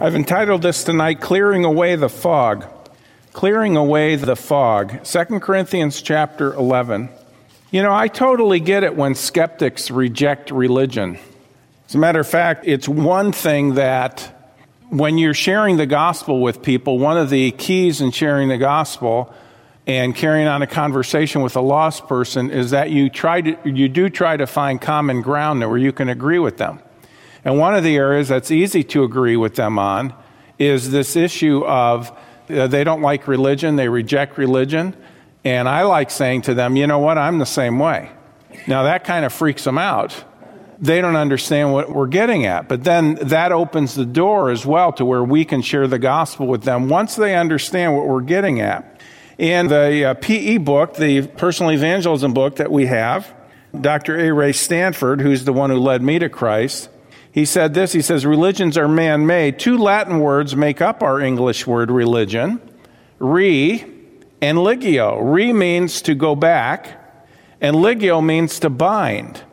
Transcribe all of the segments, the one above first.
I've entitled this tonight, Clearing Away the Fog. Clearing Away the Fog. 2 Corinthians chapter 11. You know, I totally get it when skeptics reject religion. As a matter of fact, it's one thing that when you're sharing the gospel with people, one of the keys in sharing the gospel and carrying on a conversation with a lost person is that you try to you do try to find common ground where you can agree with them. And one of the areas that's easy to agree with them on is this issue of uh, they don't like religion, they reject religion, and I like saying to them, "You know what? I'm the same way." Now that kind of freaks them out. They don't understand what we're getting at. But then that opens the door as well to where we can share the gospel with them once they understand what we're getting at. In the uh, PE book, the personal evangelism book that we have, Dr. A. Ray Stanford, who's the one who led me to Christ, he said this He says, Religions are man made. Two Latin words make up our English word religion re and ligio. Re means to go back, and ligio means to bind.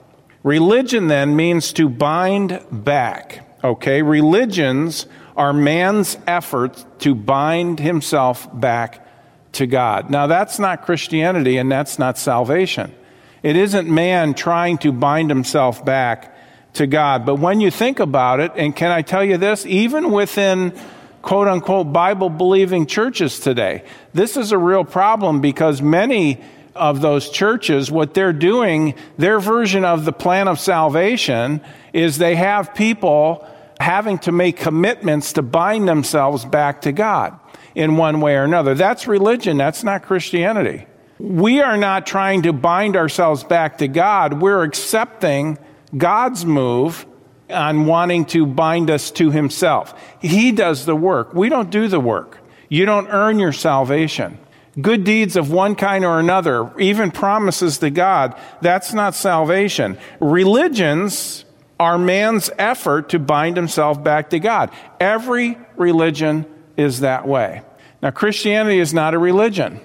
Religion then means to bind back. Okay? Religions are man's effort to bind himself back to God. Now, that's not Christianity and that's not salvation. It isn't man trying to bind himself back to God. But when you think about it, and can I tell you this, even within quote unquote Bible believing churches today, this is a real problem because many of those churches, what they're doing, their version of the plan of salvation is they have people having to make commitments to bind themselves back to God in one way or another. That's religion, that's not Christianity. We are not trying to bind ourselves back to God, we're accepting God's move on wanting to bind us to Himself. He does the work, we don't do the work. You don't earn your salvation. Good deeds of one kind or another, even promises to God, that's not salvation. Religions are man's effort to bind himself back to God. Every religion is that way. Now, Christianity is not a religion,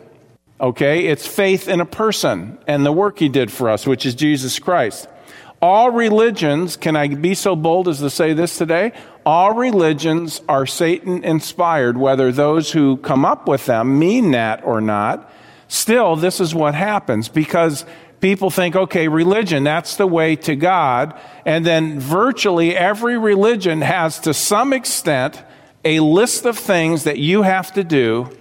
okay? It's faith in a person and the work he did for us, which is Jesus Christ. All religions, can I be so bold as to say this today? All religions are Satan inspired, whether those who come up with them mean that or not. Still, this is what happens because people think, okay, religion, that's the way to God. And then virtually every religion has, to some extent, a list of things that you have to do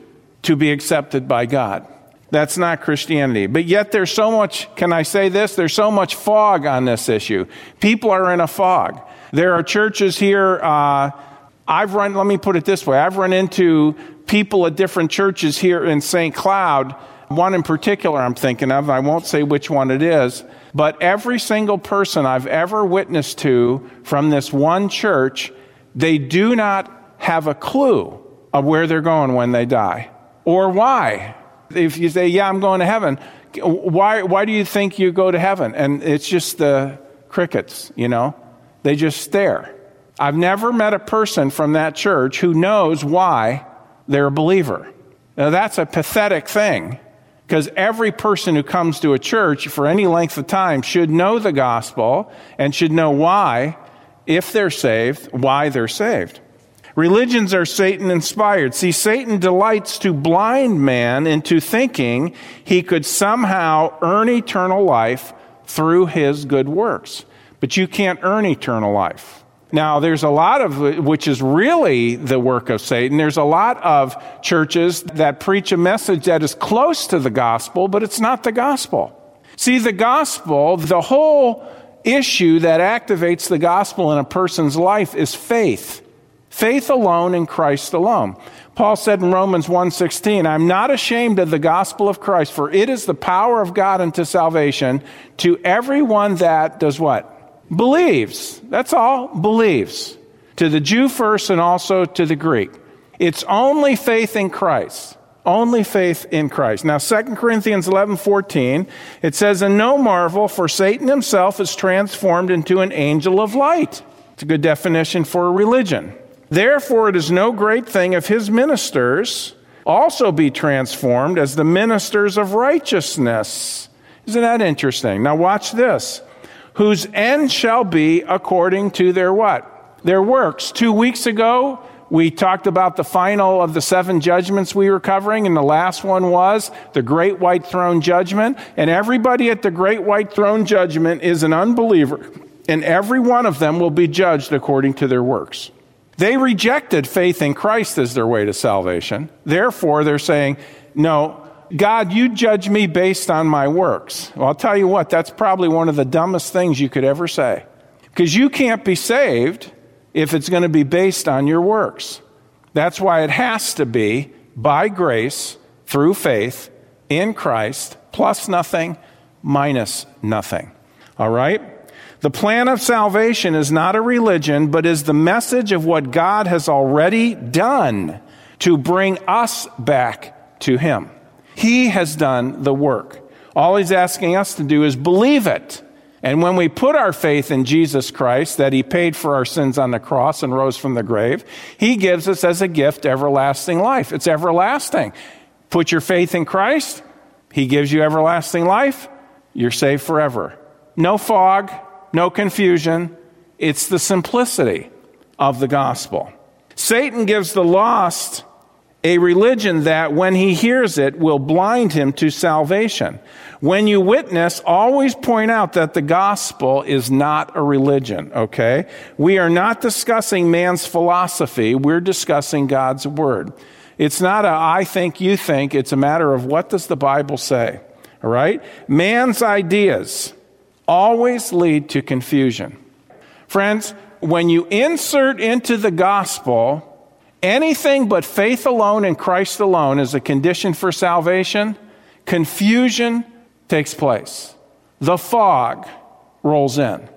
to be accepted by God. That's not Christianity. But yet there's so much, can I say this? There's so much fog on this issue. People are in a fog. There are churches here, uh, I've run, let me put it this way I've run into people at different churches here in St. Cloud. One in particular I'm thinking of, I won't say which one it is, but every single person I've ever witnessed to from this one church, they do not have a clue of where they're going when they die or why. If you say, Yeah, I'm going to heaven, why, why do you think you go to heaven? And it's just the crickets, you know? They just stare. I've never met a person from that church who knows why they're a believer. Now, that's a pathetic thing because every person who comes to a church for any length of time should know the gospel and should know why, if they're saved, why they're saved. Religions are Satan inspired. See, Satan delights to blind man into thinking he could somehow earn eternal life through his good works. But you can't earn eternal life. Now, there's a lot of, which is really the work of Satan. There's a lot of churches that preach a message that is close to the gospel, but it's not the gospel. See, the gospel, the whole issue that activates the gospel in a person's life is faith. Faith alone in Christ alone. Paul said in Romans 1:16, "I'm not ashamed of the gospel of Christ, for it is the power of God unto salvation to everyone that does what? Believes. That's all, believes. To the Jew first and also to the Greek. It's only faith in Christ. Only faith in Christ. Now 2 Corinthians 11:14, it says, "And no marvel, for Satan himself is transformed into an angel of light." It's a good definition for a religion. Therefore, it is no great thing if his ministers also be transformed as the ministers of righteousness. Isn't that interesting? Now, watch this. Whose end shall be according to their what? Their works. Two weeks ago, we talked about the final of the seven judgments we were covering, and the last one was the Great White Throne Judgment. And everybody at the Great White Throne Judgment is an unbeliever, and every one of them will be judged according to their works. They rejected faith in Christ as their way to salvation. Therefore, they're saying, No, God, you judge me based on my works. Well, I'll tell you what, that's probably one of the dumbest things you could ever say. Because you can't be saved if it's going to be based on your works. That's why it has to be by grace, through faith, in Christ, plus nothing, minus nothing. All right? The plan of salvation is not a religion, but is the message of what God has already done to bring us back to Him. He has done the work. All He's asking us to do is believe it. And when we put our faith in Jesus Christ, that He paid for our sins on the cross and rose from the grave, He gives us as a gift everlasting life. It's everlasting. Put your faith in Christ, He gives you everlasting life, you're saved forever. No fog, no confusion. It's the simplicity of the gospel. Satan gives the lost a religion that, when he hears it, will blind him to salvation. When you witness, always point out that the gospel is not a religion, okay? We are not discussing man's philosophy, we're discussing God's word. It's not a I think, you think, it's a matter of what does the Bible say, all right? Man's ideas always lead to confusion. Friends, when you insert into the gospel anything but faith alone and Christ alone as a condition for salvation, confusion takes place. The fog rolls in.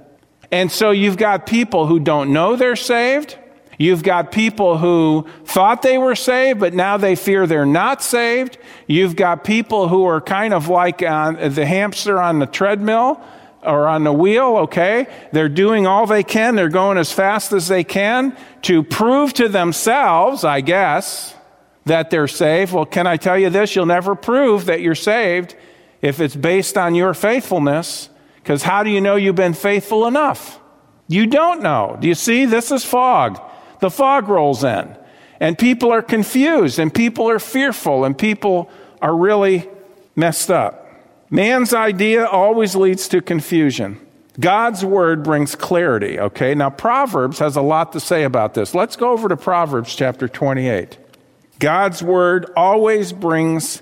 And so you've got people who don't know they're saved. You've got people who thought they were saved, but now they fear they're not saved. You've got people who are kind of like on the hamster on the treadmill or on the wheel, okay? They're doing all they can. They're going as fast as they can to prove to themselves, I guess, that they're saved. Well, can I tell you this? You'll never prove that you're saved if it's based on your faithfulness, because how do you know you've been faithful enough? You don't know. Do you see? This is fog. The fog rolls in, and people are confused, and people are fearful, and people are really messed up. Man's idea always leads to confusion. God's word brings clarity, okay? Now, Proverbs has a lot to say about this. Let's go over to Proverbs chapter 28. God's word always brings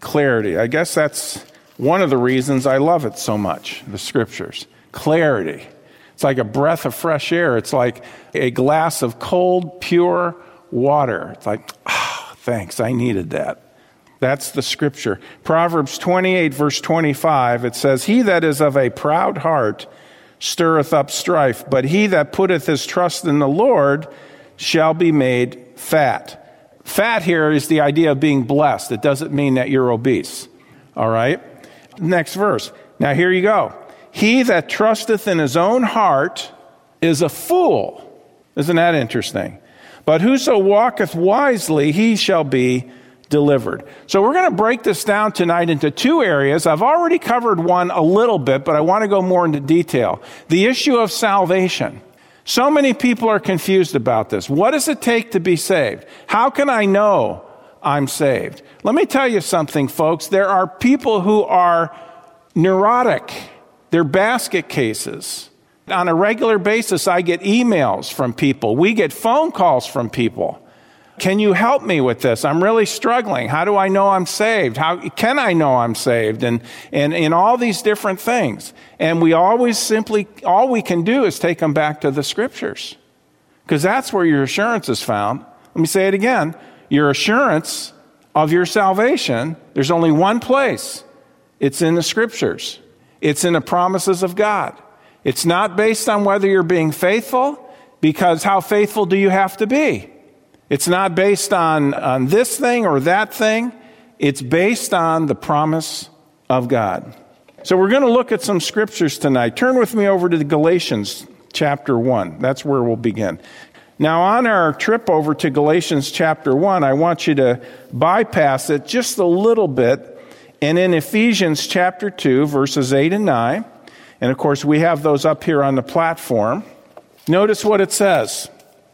clarity. I guess that's one of the reasons I love it so much, the scriptures. Clarity. It's like a breath of fresh air. It's like a glass of cold, pure water. It's like, ah, oh, thanks, I needed that. That's the scripture. Proverbs 28, verse 25, it says, He that is of a proud heart stirreth up strife, but he that putteth his trust in the Lord shall be made fat. Fat here is the idea of being blessed. It doesn't mean that you're obese. All right? Next verse. Now here you go. He that trusteth in his own heart is a fool. Isn't that interesting? But whoso walketh wisely, he shall be delivered. So we're going to break this down tonight into two areas. I've already covered one a little bit, but I want to go more into detail. The issue of salvation. So many people are confused about this. What does it take to be saved? How can I know I'm saved. Let me tell you something, folks. There are people who are neurotic, they're basket cases. On a regular basis, I get emails from people, we get phone calls from people. Can you help me with this? I'm really struggling. How do I know I'm saved? How can I know I'm saved? And, and, and all these different things. And we always simply, all we can do is take them back to the scriptures. Because that's where your assurance is found. Let me say it again your assurance of your salvation, there's only one place it's in the scriptures, it's in the promises of God. It's not based on whether you're being faithful, because how faithful do you have to be? It's not based on, on this thing or that thing. It's based on the promise of God. So we're going to look at some scriptures tonight. Turn with me over to Galatians chapter 1. That's where we'll begin. Now, on our trip over to Galatians chapter 1, I want you to bypass it just a little bit. And in Ephesians chapter 2, verses 8 and 9, and of course, we have those up here on the platform. Notice what it says.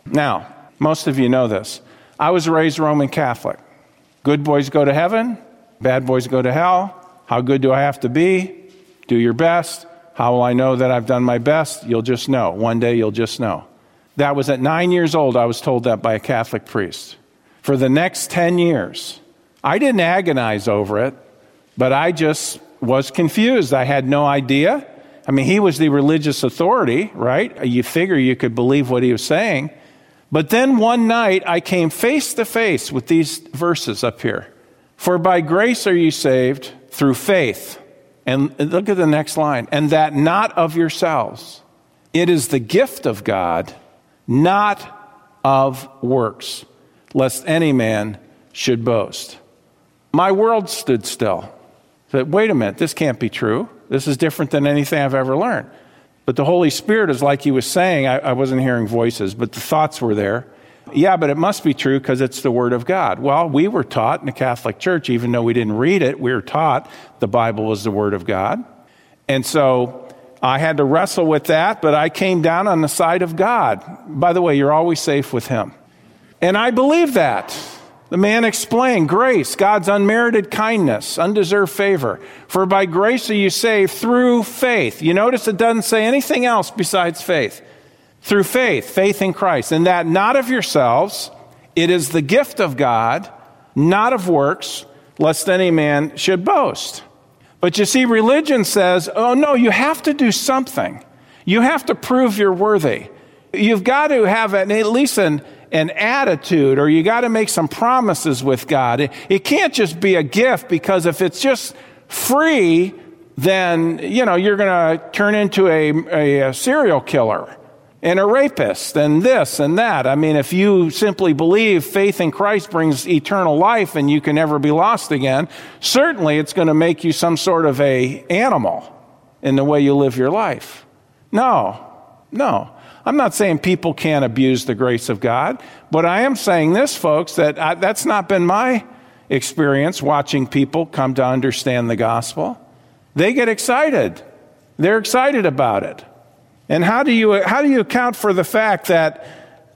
Now, Most of you know this. I was raised Roman Catholic. Good boys go to heaven, bad boys go to hell. How good do I have to be? Do your best. How will I know that I've done my best? You'll just know. One day you'll just know. That was at nine years old, I was told that by a Catholic priest. For the next 10 years, I didn't agonize over it, but I just was confused. I had no idea. I mean, he was the religious authority, right? You figure you could believe what he was saying. But then one night I came face to face with these verses up here. For by grace are you saved through faith. And look at the next line. And that not of yourselves. It is the gift of God, not of works, lest any man should boast. My world stood still. Said, wait a minute, this can't be true. This is different than anything I've ever learned. But the Holy Spirit is like he was saying, I, I wasn't hearing voices, but the thoughts were there. Yeah, but it must be true because it's the Word of God. Well, we were taught in the Catholic Church, even though we didn't read it, we were taught the Bible was the Word of God. And so I had to wrestle with that, but I came down on the side of God. By the way, you're always safe with Him. And I believe that. The man explained grace, God's unmerited kindness, undeserved favor. For by grace are you saved through faith. You notice it doesn't say anything else besides faith. Through faith, faith in Christ. And that not of yourselves, it is the gift of God, not of works, lest any man should boast. But you see, religion says, oh no, you have to do something. You have to prove you're worthy. You've got to have at least an, an attitude or you got to make some promises with God. It, it can't just be a gift because if it's just free, then, you know, you're going to turn into a, a, a serial killer and a rapist and this and that. I mean, if you simply believe faith in Christ brings eternal life and you can never be lost again, certainly it's going to make you some sort of a animal in the way you live your life. No, no. I'm not saying people can't abuse the grace of God, but I am saying this, folks, that I, that's not been my experience watching people come to understand the gospel. They get excited. They're excited about it. And how do you, how do you account for the fact that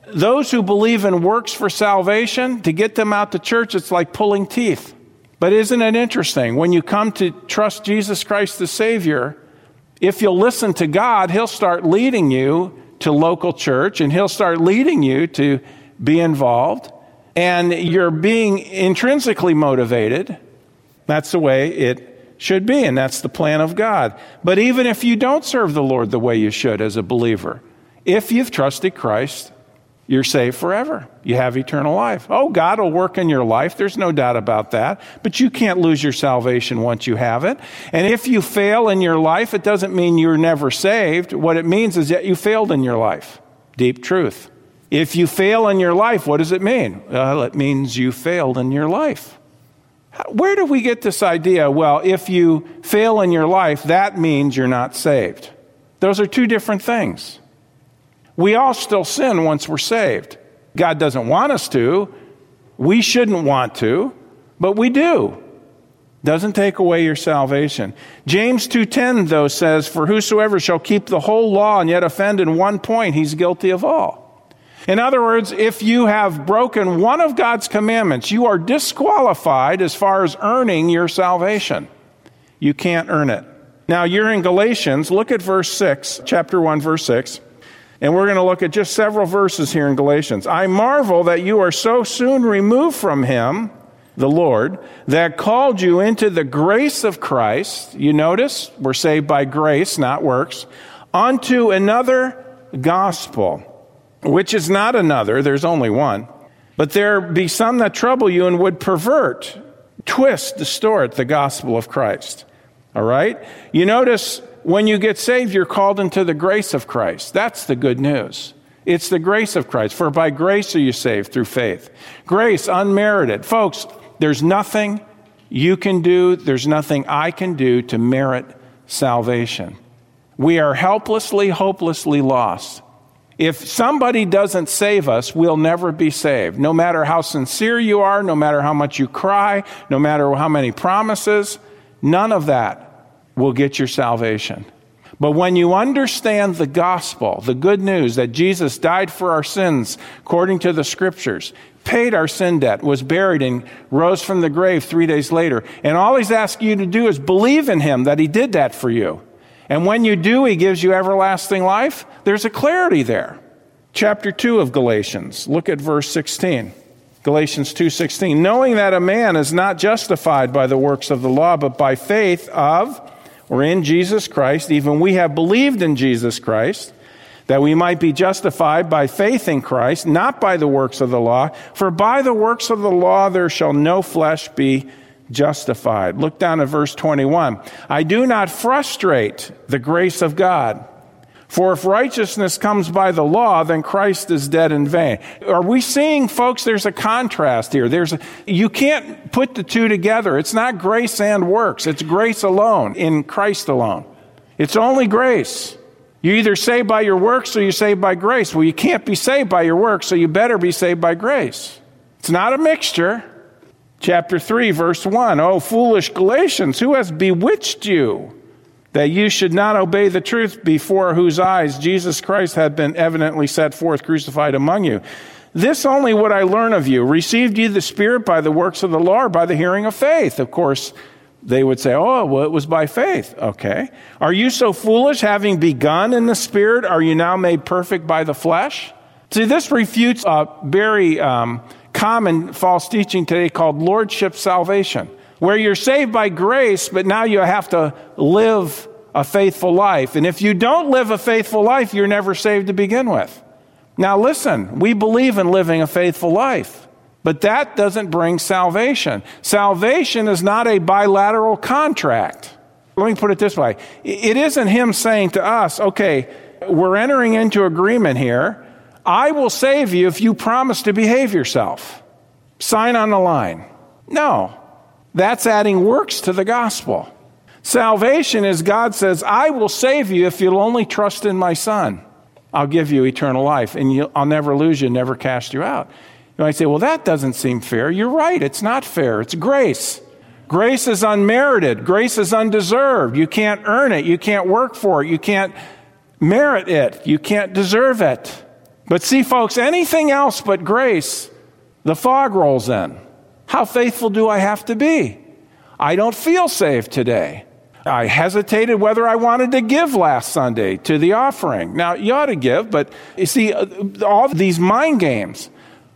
those who believe in works for salvation, to get them out to church, it's like pulling teeth. But isn't it interesting? When you come to trust Jesus Christ the Savior, if you'll listen to God, He'll start leading you to local church and he'll start leading you to be involved. And you're being intrinsically motivated. That's the way it should be, and that's the plan of God. But even if you don't serve the Lord the way you should as a believer, if you've trusted Christ, you're saved forever. You have eternal life. Oh, God will work in your life. There's no doubt about that. But you can't lose your salvation once you have it. And if you fail in your life, it doesn't mean you're never saved. What it means is that you failed in your life. Deep truth. If you fail in your life, what does it mean? Well, it means you failed in your life. Where do we get this idea? Well, if you fail in your life, that means you're not saved. Those are two different things. We all still sin once we're saved. God doesn't want us to. We shouldn't want to, but we do. Doesn't take away your salvation. James 2:10 though says, "For whosoever shall keep the whole law and yet offend in one point, he's guilty of all." In other words, if you have broken one of God's commandments, you are disqualified as far as earning your salvation. You can't earn it. Now, you're in Galatians. Look at verse 6, chapter 1, verse 6. And we're going to look at just several verses here in Galatians. I marvel that you are so soon removed from him, the Lord, that called you into the grace of Christ. You notice we're saved by grace, not works, unto another gospel, which is not another, there's only one. But there be some that trouble you and would pervert, twist, distort the gospel of Christ. All right? You notice when you get saved, you're called into the grace of Christ. That's the good news. It's the grace of Christ. For by grace are you saved through faith. Grace, unmerited. Folks, there's nothing you can do, there's nothing I can do to merit salvation. We are helplessly, hopelessly lost. If somebody doesn't save us, we'll never be saved. No matter how sincere you are, no matter how much you cry, no matter how many promises, none of that will get your salvation. But when you understand the gospel, the good news that Jesus died for our sins according to the scriptures, paid our sin debt, was buried, and rose from the grave three days later, and all he's asking you to do is believe in him that he did that for you. And when you do, he gives you everlasting life. There's a clarity there. Chapter 2 of Galatians, look at verse 16. Galatians 2:16 knowing that a man is not justified by the works of the law but by faith of or in Jesus Christ even we have believed in Jesus Christ that we might be justified by faith in Christ not by the works of the law for by the works of the law there shall no flesh be justified. Look down at verse 21 I do not frustrate the grace of God for if righteousness comes by the law, then Christ is dead in vain. Are we seeing, folks, there's a contrast here. There's a, you can't put the two together. It's not grace and works. It's grace alone, in Christ alone. It's only grace. You either saved by your works or you saved by grace. Well, you can't be saved by your works, so you better be saved by grace. It's not a mixture. Chapter 3, verse 1. Oh, foolish Galatians, who has bewitched you? That you should not obey the truth before whose eyes Jesus Christ had been evidently set forth crucified among you. This only would I learn of you. Received ye the Spirit by the works of the law or by the hearing of faith? Of course, they would say, oh, well, it was by faith. Okay. Are you so foolish, having begun in the Spirit, are you now made perfect by the flesh? See, this refutes a very um, common false teaching today called lordship salvation where you're saved by grace, but now you have to live a faithful life. And if you don't live a faithful life, you're never saved to begin with. Now, listen, we believe in living a faithful life, but that doesn't bring salvation. Salvation is not a bilateral contract. Let me put it this way it isn't Him saying to us, okay, we're entering into agreement here. I will save you if you promise to behave yourself. Sign on the line. No. That's adding works to the gospel. Salvation is God says, I will save you if you'll only trust in my Son. I'll give you eternal life, and I'll never lose you, never cast you out. You might say, well, that doesn't seem fair. You're right, it's not fair. It's grace. Grace is unmerited, grace is undeserved. You can't earn it, you can't work for it, you can't merit it, you can't deserve it. But see, folks, anything else but grace, the fog rolls in. How faithful do I have to be? I don't feel saved today. I hesitated whether I wanted to give last Sunday to the offering. Now, you ought to give, but you see, uh, all these mind games.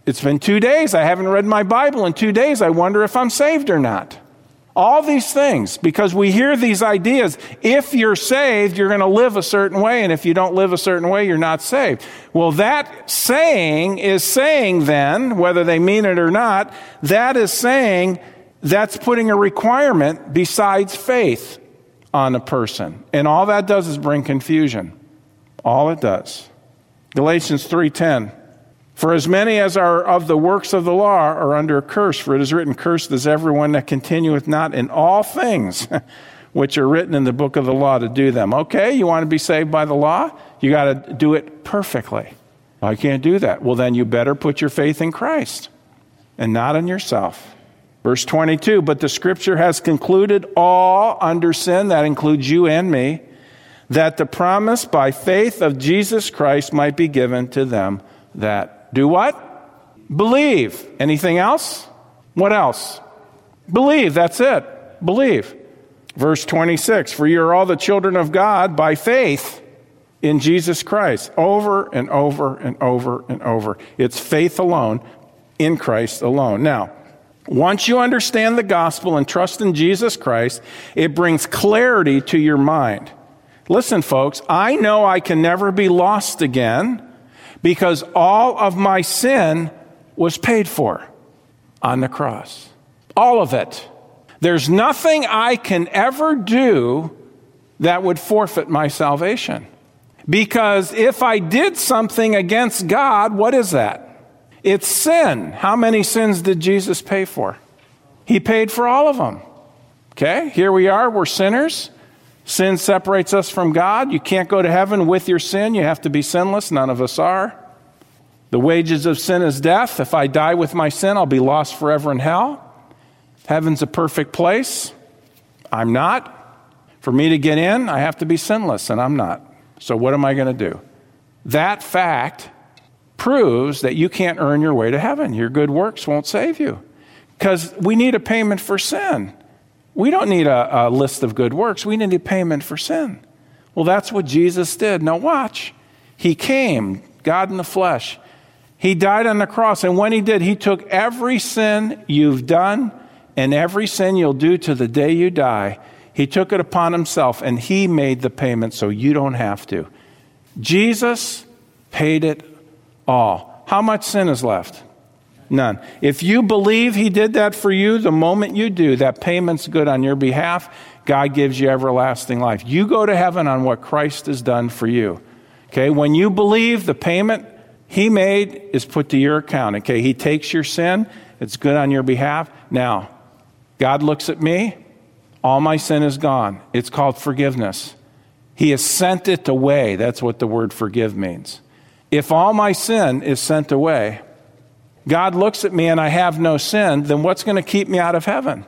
It's been two days. I haven't read my Bible in two days. I wonder if I'm saved or not. All these things, because we hear these ideas. If you're saved, you're going to live a certain way, and if you don't live a certain way, you're not saved. Well, that saying is saying then, whether they mean it or not, that is saying that's putting a requirement besides faith on a person. And all that does is bring confusion. All it does. Galatians 3:10 for as many as are of the works of the law are under a curse, for it is written, Cursed is everyone that continueth not in all things which are written in the book of the law to do them. Okay, you want to be saved by the law? You got to do it perfectly. I can't do that. Well, then you better put your faith in Christ and not in yourself. Verse 22 But the scripture has concluded all under sin, that includes you and me, that the promise by faith of Jesus Christ might be given to them that do what? Believe. Anything else? What else? Believe. That's it. Believe. Verse 26 For you are all the children of God by faith in Jesus Christ. Over and over and over and over. It's faith alone in Christ alone. Now, once you understand the gospel and trust in Jesus Christ, it brings clarity to your mind. Listen, folks, I know I can never be lost again because all of my sin was paid for on the cross. All of it. There's nothing I can ever do that would forfeit my salvation. Because if I did something against God, what is that? It's sin. How many sins did Jesus pay for? He paid for all of them. Okay, here we are, we're sinners. Sin separates us from God. You can't go to heaven with your sin. You have to be sinless. None of us are. The wages of sin is death. If I die with my sin, I'll be lost forever in hell. Heaven's a perfect place. I'm not. For me to get in, I have to be sinless, and I'm not. So what am I going to do? That fact proves that you can't earn your way to heaven. Your good works won't save you. Because we need a payment for sin. We don't need a, a, list of good works, we need a payment for sin. Well, that's what Jesus did. Now, watch. He came, God in the flesh. He died on the cross, and when he did, he took every sin you've done and every sin you'll do to the day you die. He took it upon himself, and he made the payment so you don't have to. Jesus paid it all. How much sin is left? None. If you believe he did that for you, the moment you do, that payment's good on your behalf. God gives you everlasting life. You go to heaven on what Christ has done for you. Okay, when you believe the payment he made is put to your account. Okay, He takes your sin, it's good on your behalf. Now, God looks at me, all my sin is gone. It's called forgiveness. He has sent it away. That's what the word forgive means. If all my sin is sent away, God looks at me and I have no sin, then what's going to keep me out of heaven?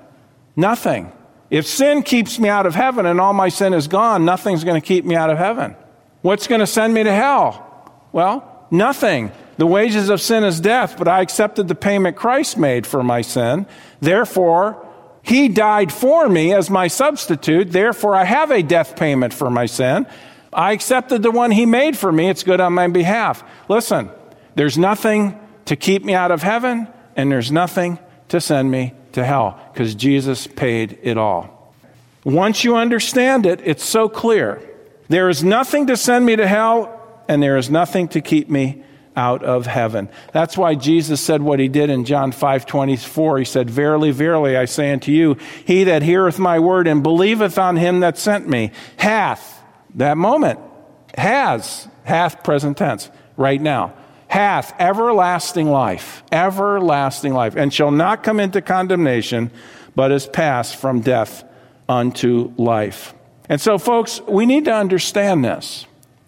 Nothing. If sin keeps me out of heaven and all my sin is gone, nothing's going to keep me out of heaven. What's going to send me to hell? Well, Nothing. The wages of sin is death, but I accepted the payment Christ made for my sin. Therefore, he died for me as my substitute. Therefore, I have a death payment for my sin. I accepted the one he made for me. It's good on my behalf. Listen, there's nothing to keep me out of heaven, and there's nothing to send me to hell because Jesus paid it all. Once you understand it, it's so clear. There is nothing to send me to hell and there is nothing to keep me out of heaven. That's why Jesus said what he did in John 5 24. He said, Verily, verily, I say unto you, he that heareth my word and believeth on him that sent me hath, that moment, has, hath present tense, right now, hath everlasting life, everlasting life, and shall not come into condemnation, but is passed from death unto life. And so, folks, we need to understand this.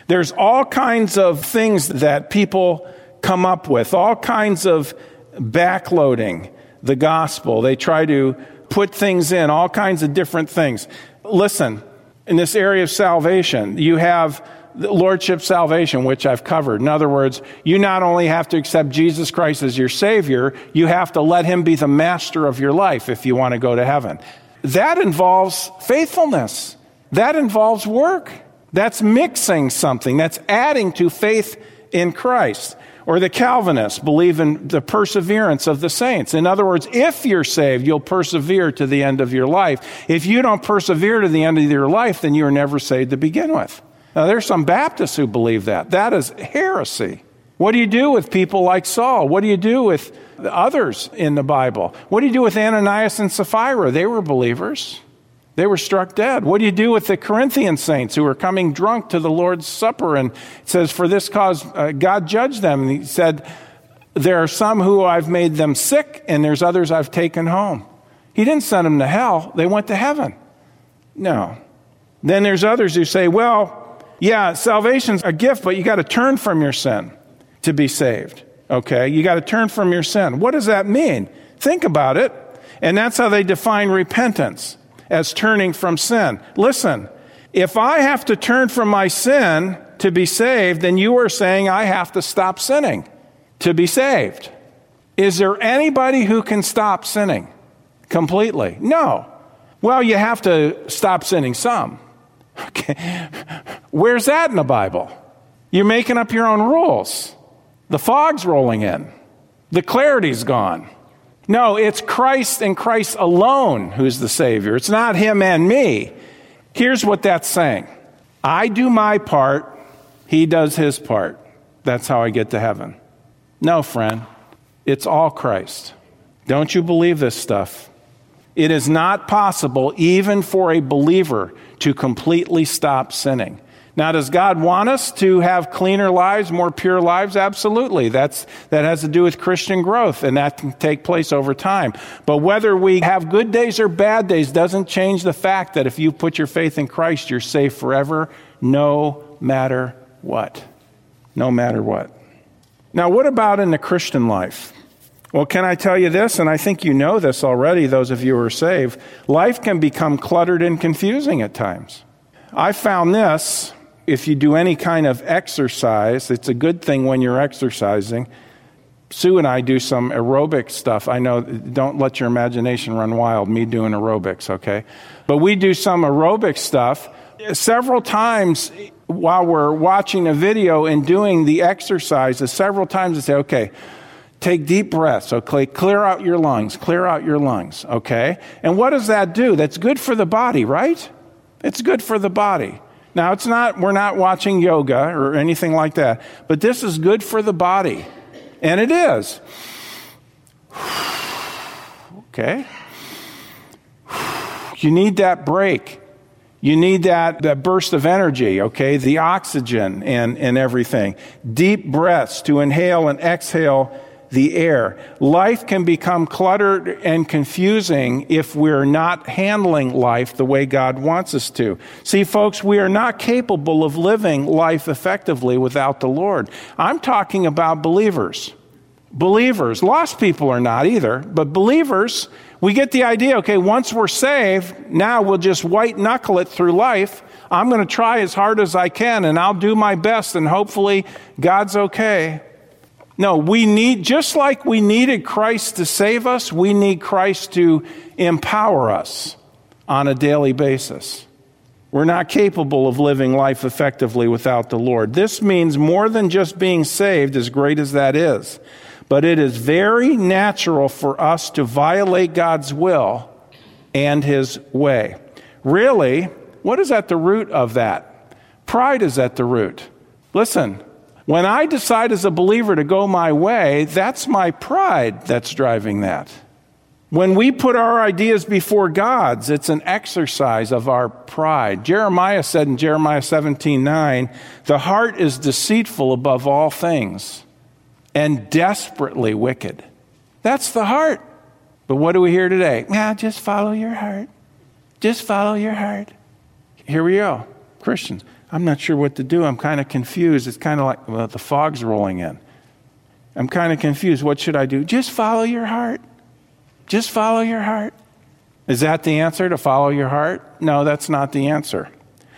There's all kinds of things that people come up with, all kinds of backloading the gospel. They try to put things in, all kinds of different things. Listen, in this area of salvation, you have lordship salvation, which I've covered. In other words, you not only have to accept Jesus Christ as your Savior, you have to let Him be the master of your life if you want to go to heaven. That involves faithfulness, that involves work. That's mixing something, that's adding to faith in Christ. Or the Calvinists believe in the perseverance of the saints. In other words, if you're saved, you'll persevere to the end of your life. If you don't persevere to the end of your life, then you're never saved to begin with. Now, there's some Baptists who believe that. That is heresy. What do you do with people like Saul? What do you do with others in the Bible? What do you do with Ananias and Sapphira? They were believers. They were struck dead. What do you do with the Corinthian saints who were coming drunk to the Lord's Supper? And it says, For this cause uh, God judged them. And he said, There are some who I've made them sick, and there's others I've taken home. He didn't send them to hell, they went to heaven. No. Then there's others who say, Well, yeah, salvation's a gift, but you got to turn from your sin to be saved. Okay? You got to turn from your sin. What does that mean? Think about it. And that's how they define repentance as turning from sin. Listen, if I have to turn from my sin to be saved, then you are saying I have to stop sinning to be saved. Is there anybody who can stop sinning completely? No. Well, you have to stop sinning some. Okay. Where's that in the Bible? You're making up your own rules. The fog's rolling in. The clarity's gone. No, it's Christ and Christ alone who's the Savior. It's not Him and me. Here's what that's saying I do my part, He does His part. That's how I get to heaven. No, friend, it's all Christ. Don't you believe this stuff? It is not possible, even for a believer, to completely stop sinning. Now, does God want us to have cleaner lives, more pure lives? Absolutely. That's, that has to do with Christian growth, and that can take place over time. But whether we have good days or bad days doesn't change the fact that if you put your faith in Christ, you're safe forever, no matter what. No matter what. Now, what about in the Christian life? Well, can I tell you this? And I think you know this already, those of you who are saved. Life can become cluttered and confusing at times. I found this if you do any kind of exercise, it's a good thing when you're exercising. Sue and I do some aerobic stuff. I know, don't let your imagination run wild, me doing aerobics, okay? But we do some aerobic stuff. Several times while we're watching a video and doing the exercises, several times I say, okay, take deep breaths, okay? Clear out your lungs, clear out your lungs, okay? And what does that do? That's good for the body, right? It's good for the body. Now, it's not, we're not watching yoga or anything like that, but this is good for the body. And it is. Okay? You need that break. You need that, that burst of energy, okay? The oxygen and, and everything. Deep breaths to inhale and exhale the air. Life can become cluttered and confusing if we're not handling life the way God wants us to. See, folks, we are not capable of living life effectively without the Lord. I'm talking about believers. Believers. Lost people are not either, but believers we get the idea okay, once we're saved, now we'll just white knuckle it through life. I'm going to try as hard as I can and I'll do my best and hopefully God's okay. No, we need, just like we needed Christ to save us, we need Christ to empower us on a daily basis. We're not capable of living life effectively without the Lord. This means more than just being saved, as great as that is. But it is very natural for us to violate God's will and His way. Really, what is at the root of that? Pride is at the root. Listen, when I decide as a believer to go my way, that's my pride that's driving that. When we put our ideas before God's, it's an exercise of our pride. Jeremiah said in Jeremiah 17 9, the heart is deceitful above all things and desperately wicked. That's the heart. But what do we hear today? Yeah, just follow your heart. Just follow your heart. Here we go. Christians, I'm not sure what to do. I'm kind of confused. It's kind of like well, the fog's rolling in. I'm kind of confused. What should I do? Just follow your heart. Just follow your heart. Is that the answer to follow your heart? No, that's not the answer.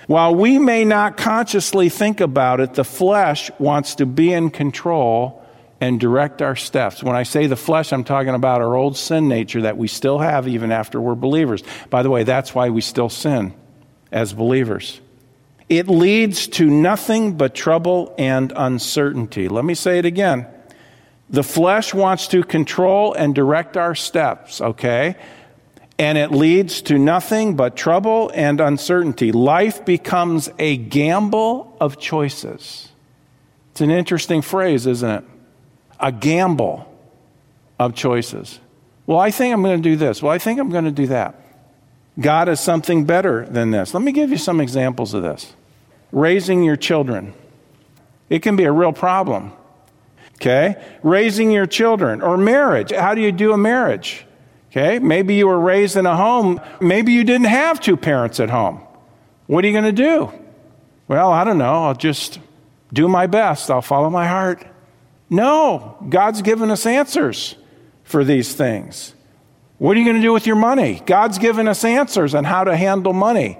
While we may not consciously think about it, the flesh wants to be in control and direct our steps. When I say the flesh, I'm talking about our old sin nature that we still have even after we're believers. By the way, that's why we still sin as believers. It leads to nothing but trouble and uncertainty. Let me say it again. The flesh wants to control and direct our steps, okay? And it leads to nothing but trouble and uncertainty. Life becomes a gamble of choices. It's an interesting phrase, isn't it? a gamble of choices. Well, I think I'm going to do this. Well, I think I'm going to do that. God is something better than this. Let me give you some examples of this. Raising your children. It can be a real problem. Okay? Raising your children or marriage. How do you do a marriage? Okay? Maybe you were raised in a home. Maybe you didn't have two parents at home. What are you going to do? Well, I don't know. I'll just do my best. I'll follow my heart. No, God's given us answers for these things. What are you going to do with your money? God's given us answers on how to handle money.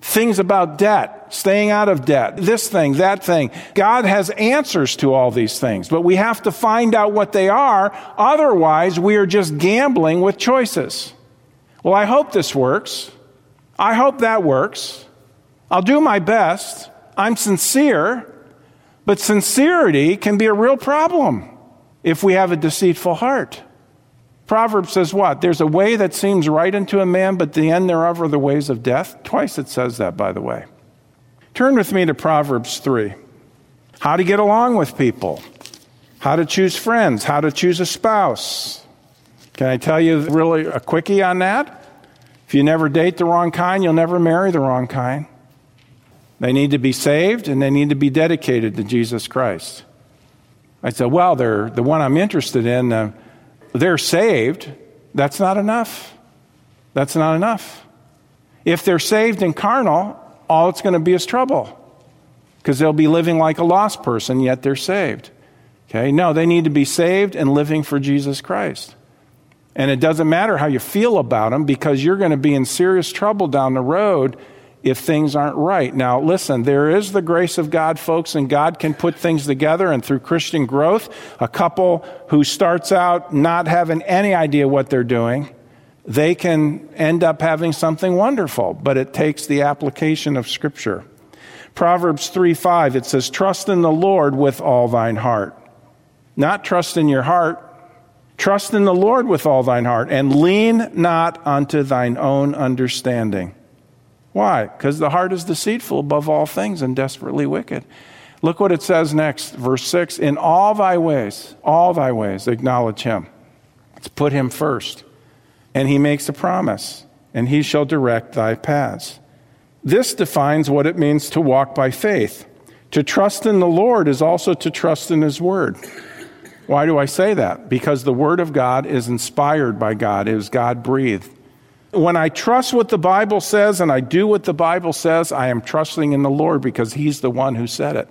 Things about debt, staying out of debt, this thing, that thing. God has answers to all these things, but we have to find out what they are. Otherwise, we are just gambling with choices. Well, I hope this works. I hope that works. I'll do my best. I'm sincere. But sincerity can be a real problem if we have a deceitful heart. Proverbs says what? There's a way that seems right unto a man, but the end thereof are the ways of death. Twice it says that, by the way. Turn with me to Proverbs 3. How to get along with people, how to choose friends, how to choose a spouse. Can I tell you really a quickie on that? If you never date the wrong kind, you'll never marry the wrong kind. They need to be saved and they need to be dedicated to Jesus Christ. I said, well, they're the one I'm interested in. Uh, they're saved. That's not enough. That's not enough. If they're saved and carnal, all it's going to be is trouble because they'll be living like a lost person, yet they're saved. Okay? No, they need to be saved and living for Jesus Christ. And it doesn't matter how you feel about them because you're going to be in serious trouble down the road if things aren't right. Now, listen, there is the grace of God, folks, and God can put things together. And through Christian growth, a couple who starts out not having any idea what they're doing, they can end up having something wonderful. But it takes the application of Scripture. Proverbs 3 5, it says, Trust in the Lord with all thine heart. Not trust in your heart, trust in the Lord with all thine heart, and lean not unto thine own understanding. Why? Because the heart is deceitful above all things and desperately wicked. Look what it says next, verse 6 In all thy ways, all thy ways, acknowledge him. Let's put him first. And he makes a promise, and he shall direct thy paths. This defines what it means to walk by faith. To trust in the Lord is also to trust in his word. Why do I say that? Because the word of God is inspired by God, it is God breathed. When I trust what the Bible says and I do what the Bible says, I am trusting in the Lord because He's the one who said it.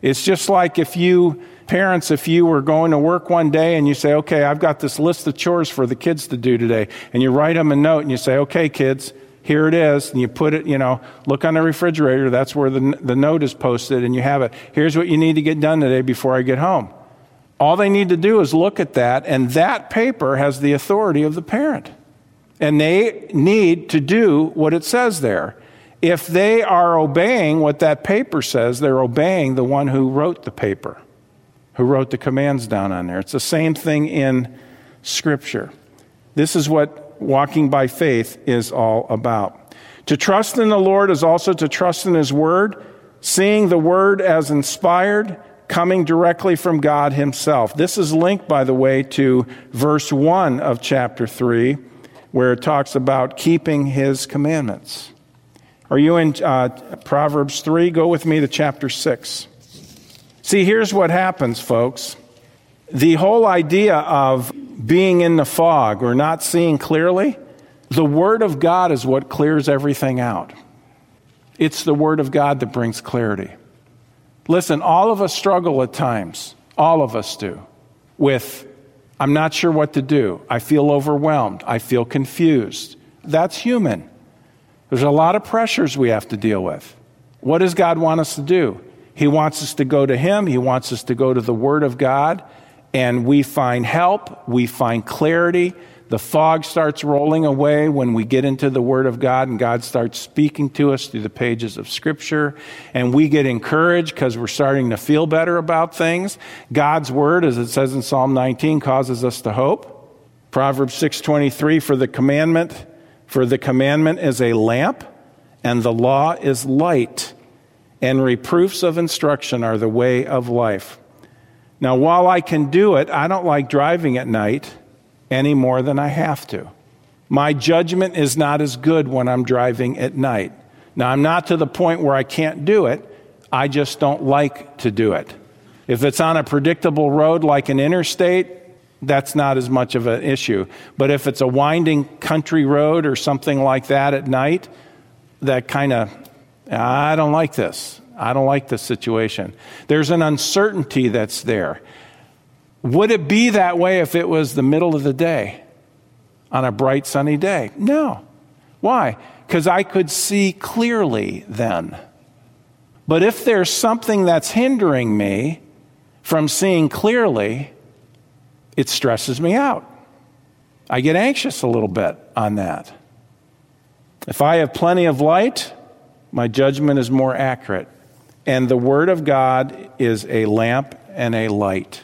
It's just like if you, parents, if you were going to work one day and you say, okay, I've got this list of chores for the kids to do today, and you write them a note and you say, okay, kids, here it is, and you put it, you know, look on the refrigerator, that's where the, the note is posted, and you have it. Here's what you need to get done today before I get home. All they need to do is look at that, and that paper has the authority of the parent. And they need to do what it says there. If they are obeying what that paper says, they're obeying the one who wrote the paper, who wrote the commands down on there. It's the same thing in Scripture. This is what walking by faith is all about. To trust in the Lord is also to trust in His Word, seeing the Word as inspired, coming directly from God Himself. This is linked, by the way, to verse 1 of chapter 3 where it talks about keeping his commandments. Are you in uh, Proverbs 3? Go with me to chapter 6. See, here's what happens, folks. The whole idea of being in the fog or not seeing clearly, the Word of God is what clears everything out. It's the Word of God that brings clarity. Listen, all of us struggle at times. All of us do. With I'm not sure what to do. I feel overwhelmed. I feel confused. That's human. There's a lot of pressures we have to deal with. What does God want us to do? He wants us to go to Him, He wants us to go to the Word of God, and we find help, we find clarity, the fog starts rolling away when we get into the Word of God and God starts speaking to us through the pages of Scripture. And we get encouraged because we're starting to feel better about things. God's Word, as it says in Psalm 19, causes us to hope. Proverbs 6.23, for the commandment, for the commandment is a lamp, and the law is light, and reproofs of instruction are the way of life. Now, while I can do it, I don't like driving at night any more than I have to. My judgment is not as good when I'm driving at night. Now, I'm not to the point where I can't do it, I just don't like to do it. If it's on a predictable road like an interstate, that's not as much of an issue. But if it's a winding country road or something like that at night, that kind of, I don't like this. I don't like this situation. There's an uncertainty that's there. Would it be that way if it was the middle of the day on a bright sunny day? No. Why? Because I could see clearly then. But if there's something that's hindering me from seeing clearly, it stresses me out. I get anxious a little bit on that. If I have plenty of light, my judgment is more accurate. And the Word of God is a lamp and a light.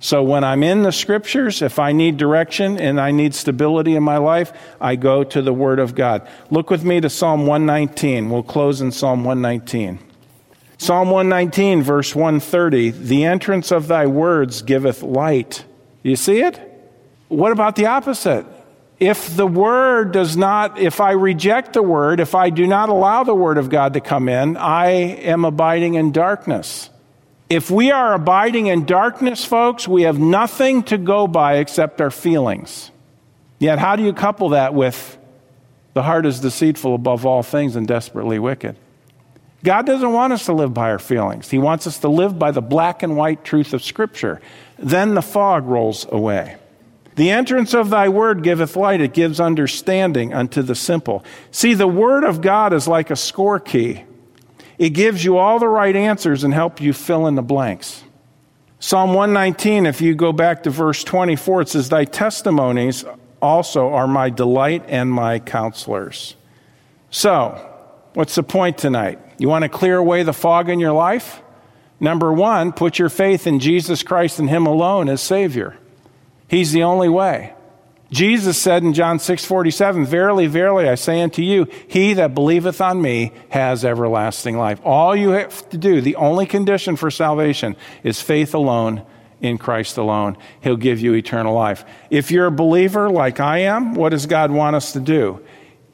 So when I'm in the scriptures, if I need direction and I need stability in my life, I go to the Word of God. Look with me to Psalm 119. We'll close in Psalm 119. Psalm 119, verse 130 The entrance of thy words giveth light. You see it? What about the opposite? If the word does not, if I reject the word, if I do not allow the word of God to come in, I am abiding in darkness. If we are abiding in darkness, folks, we have nothing to go by except our feelings. Yet, how do you couple that with the heart is deceitful above all things and desperately wicked? God doesn't want us to live by our feelings. He wants us to live by the black and white truth of Scripture. Then the fog rolls away. The entrance of thy word giveth light, it gives understanding unto the simple. See, the word of God is like a score key. It gives you all the right answers and help you fill in the blanks. Psalm 119, if you go back to verse 24, it says, Thy testimonies also are my delight and my counselors. So, what's the point tonight? You want to clear away the fog in your life? Number one, put your faith in Jesus Christ and Him alone as Savior. He's the only way. Jesus said in John 6 47, Verily, verily, I say unto you, he that believeth on me has everlasting life. All you have to do, the only condition for salvation, is faith alone in Christ alone. He'll give you eternal life. If you're a believer like I am, what does God want us to do?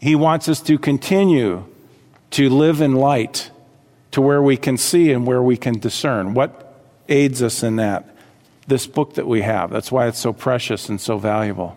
He wants us to continue to live in light to where we can see and where we can discern. What aids us in that? This book that we have. That's why it's so precious and so valuable.